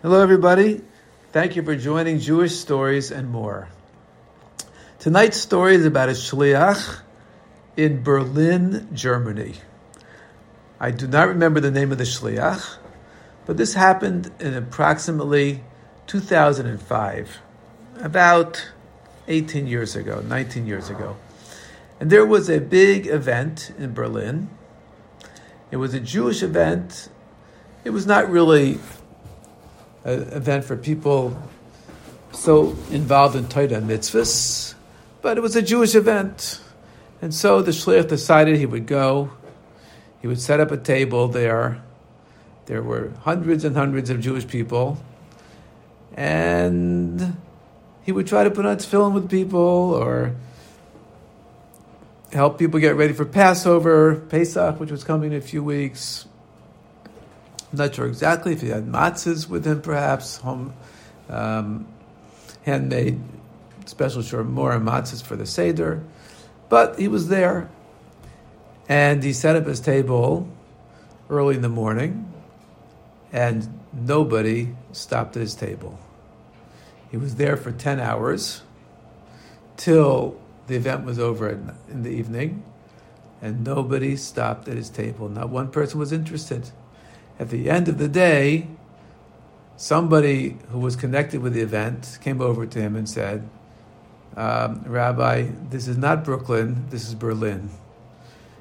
Hello, everybody. Thank you for joining Jewish Stories and More. Tonight's story is about a shliach in Berlin, Germany. I do not remember the name of the shliach, but this happened in approximately 2005, about 18 years ago, 19 years ago. And there was a big event in Berlin. It was a Jewish event. It was not really event for people so involved in Torah and mitzvahs, but it was a Jewish event. And so the shliach decided he would go. He would set up a table there. There were hundreds and hundreds of Jewish people. And he would try to put on tefillin with people or help people get ready for Passover, Pesach, which was coming in a few weeks. I'm not sure exactly if he had matzahs with him, perhaps home um, handmade special more matzahs for the seder, but he was there, and he set up his table early in the morning, and nobody stopped at his table. He was there for ten hours till the event was over in the evening, and nobody stopped at his table. Not one person was interested at the end of the day, somebody who was connected with the event came over to him and said, um, Rabbi, this is not Brooklyn, this is Berlin.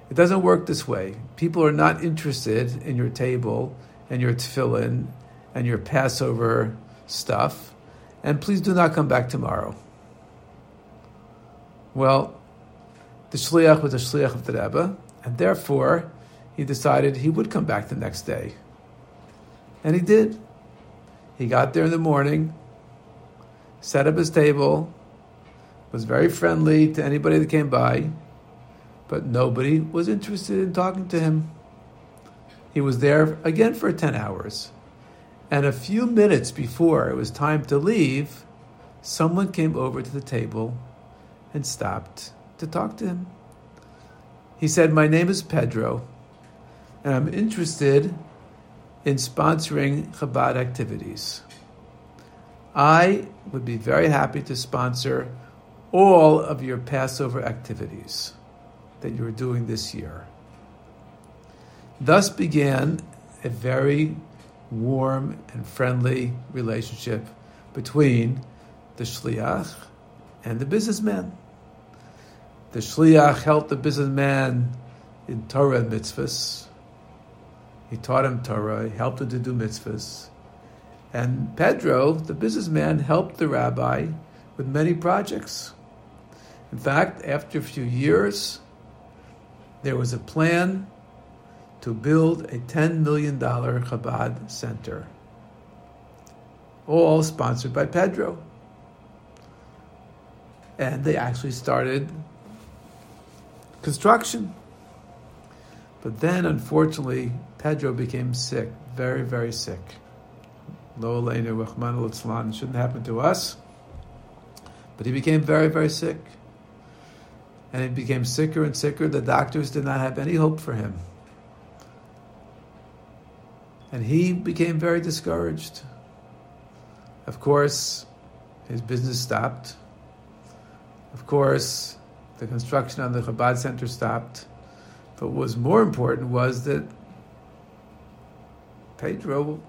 It doesn't work this way. People are not interested in your table and your tefillin and your Passover stuff, and please do not come back tomorrow. Well, the shliach was a shliach of the Rebbe, and therefore he decided he would come back the next day. And he did. He got there in the morning, set up his table, was very friendly to anybody that came by, but nobody was interested in talking to him. He was there again for 10 hours. And a few minutes before it was time to leave, someone came over to the table and stopped to talk to him. He said, My name is Pedro, and I'm interested in sponsoring Chabad activities. I would be very happy to sponsor all of your Passover activities that you're doing this year. Thus began a very warm and friendly relationship between the shliach and the businessman. The shliach helped the businessman in Torah and mitzvahs. He taught him Torah, he helped him to do mitzvahs. And Pedro, the businessman, helped the rabbi with many projects. In fact, after a few years, there was a plan to build a $10 million Chabad center, all sponsored by Pedro. And they actually started construction. But then, unfortunately, Pedro became sick, very, very sick. Lo aleinu It shouldn't happen to us. But he became very, very sick. And he became sicker and sicker. The doctors did not have any hope for him. And he became very discouraged. Of course, his business stopped. Of course, the construction on the Chabad Center stopped. But what was more important was that Pedro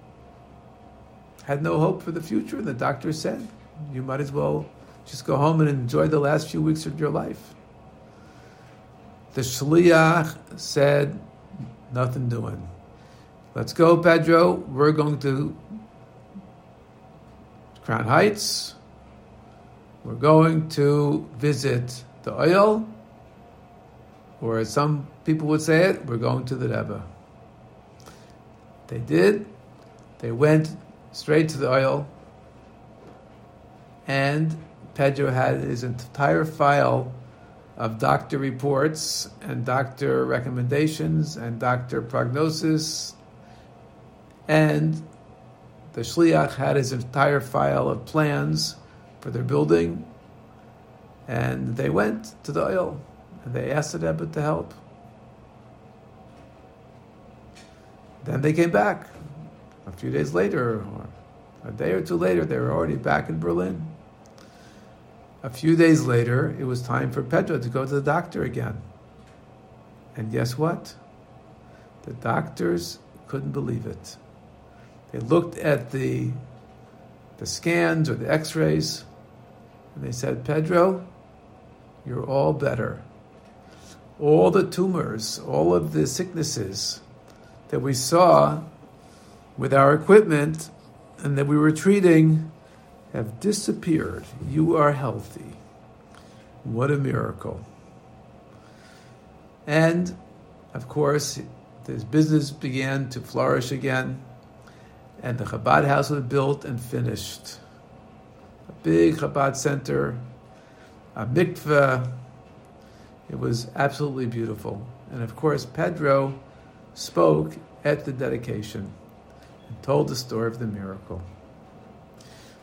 had no hope for the future, and the doctor said, You might as well just go home and enjoy the last few weeks of your life. The Shliach said, Nothing doing. Let's go, Pedro. We're going to Crown Heights. We're going to visit the Ohel, or as some people would say it, we're going to the Rebbe. They did. They went straight to the Ohel, and Pedro had his entire file of doctor reports and doctor recommendations and doctor prognosis, and the shliach had his entire file of plans for their building, and they went to the Ohel and they asked the Rebbe to help. Then they came back a few days later, or A day or two later, they were already back in Berlin. A few days later, it was time for Pedro to go to the doctor again. And guess what? The doctors couldn't believe it. They looked at the, the scans or the x rays and they said, Pedro, you're all better. All the tumors, all of the sicknesses that we saw with our equipment and that we were treating have disappeared. You are healthy. What a miracle. And, of course, his business began to flourish again, and the Chabad house was built and finished. A big Chabad center, a mikveh. It was absolutely beautiful. And of course, Pedro spoke at the dedication and told the story of the miracle.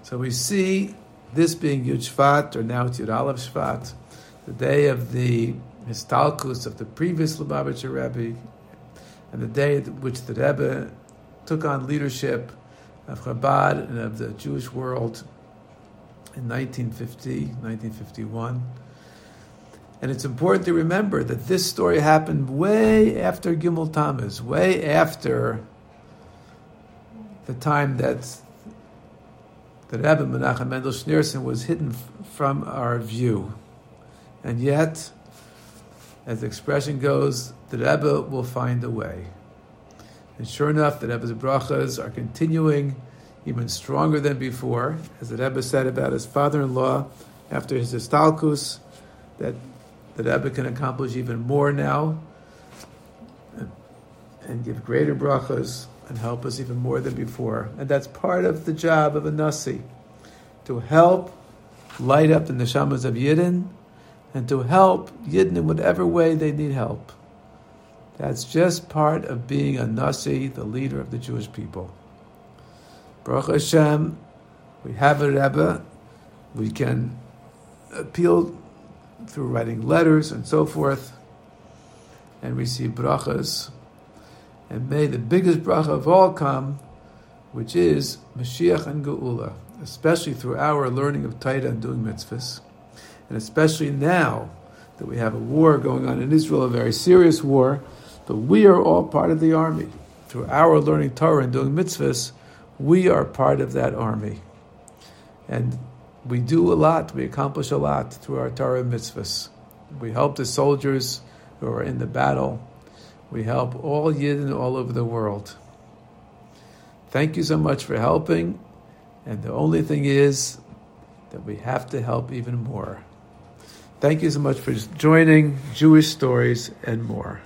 So we see this being Yud Shvat, or now it's Yud Aleph Shvat, the day of the Histalkus of the previous Lubavitcher Rebbe, and the day at which the Rebbe took on leadership of Chabad and of the Jewish world in 1950, 1951. And it's important to remember that this story happened way after Gimel Tammuz, way after the time that the Rebbe Menachem Mendel Schneerson was hidden from our view. And yet, as the expression goes, the Rebbe will find a way. And sure enough, the Rebbe's brachas are continuing even stronger than before, as the Rebbe said about his father-in-law after his histalkus, that the Rebbe can accomplish even more now and give greater brachas and help us even more than before. And that's part of the job of a Nasi, to help light up in the neshamas of Yidden and to help Yidden in whatever way they need help. That's just part of being a Nasi, the leader of the Jewish people. Baruch Hashem, we have a Rebbe, we can appeal through writing letters and so forth, and receive brachas and may the biggest bracha of all come, which is Mashiach and Geula, especially through our learning of Taita and doing mitzvahs, and especially now that we have a war going on in Israel, a very serious war, but we are all part of the army. Through our learning Torah and doing mitzvahs, we are part of that army. And we do a lot, we accomplish a lot through our Torah mitzvahs. We help the soldiers who are in the battle we help all Yidden all over the world. Thank you so much for helping. And the only thing is that we have to help even more. Thank you so much for joining Jewish Stories and more.